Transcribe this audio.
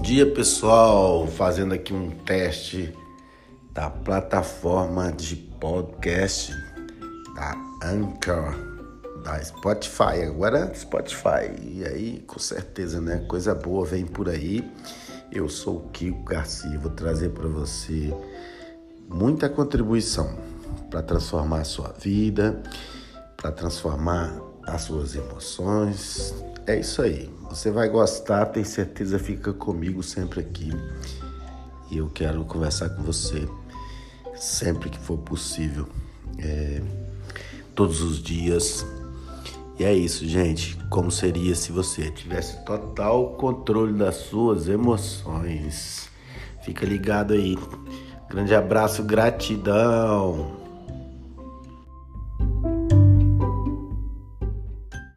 Bom dia, pessoal. Fazendo aqui um teste da plataforma de podcast da Anchor, da Spotify. Agora Spotify. E aí, com certeza, né? Coisa boa vem por aí. Eu sou o Kiko Garcia. Vou trazer para você muita contribuição para transformar a sua vida, para transformar as suas emoções. É isso aí. Você vai gostar, tem certeza, fica comigo sempre aqui. E eu quero conversar com você sempre que for possível, é, todos os dias. E é isso, gente. Como seria se você tivesse total controle das suas emoções? Fica ligado aí. Grande abraço, gratidão.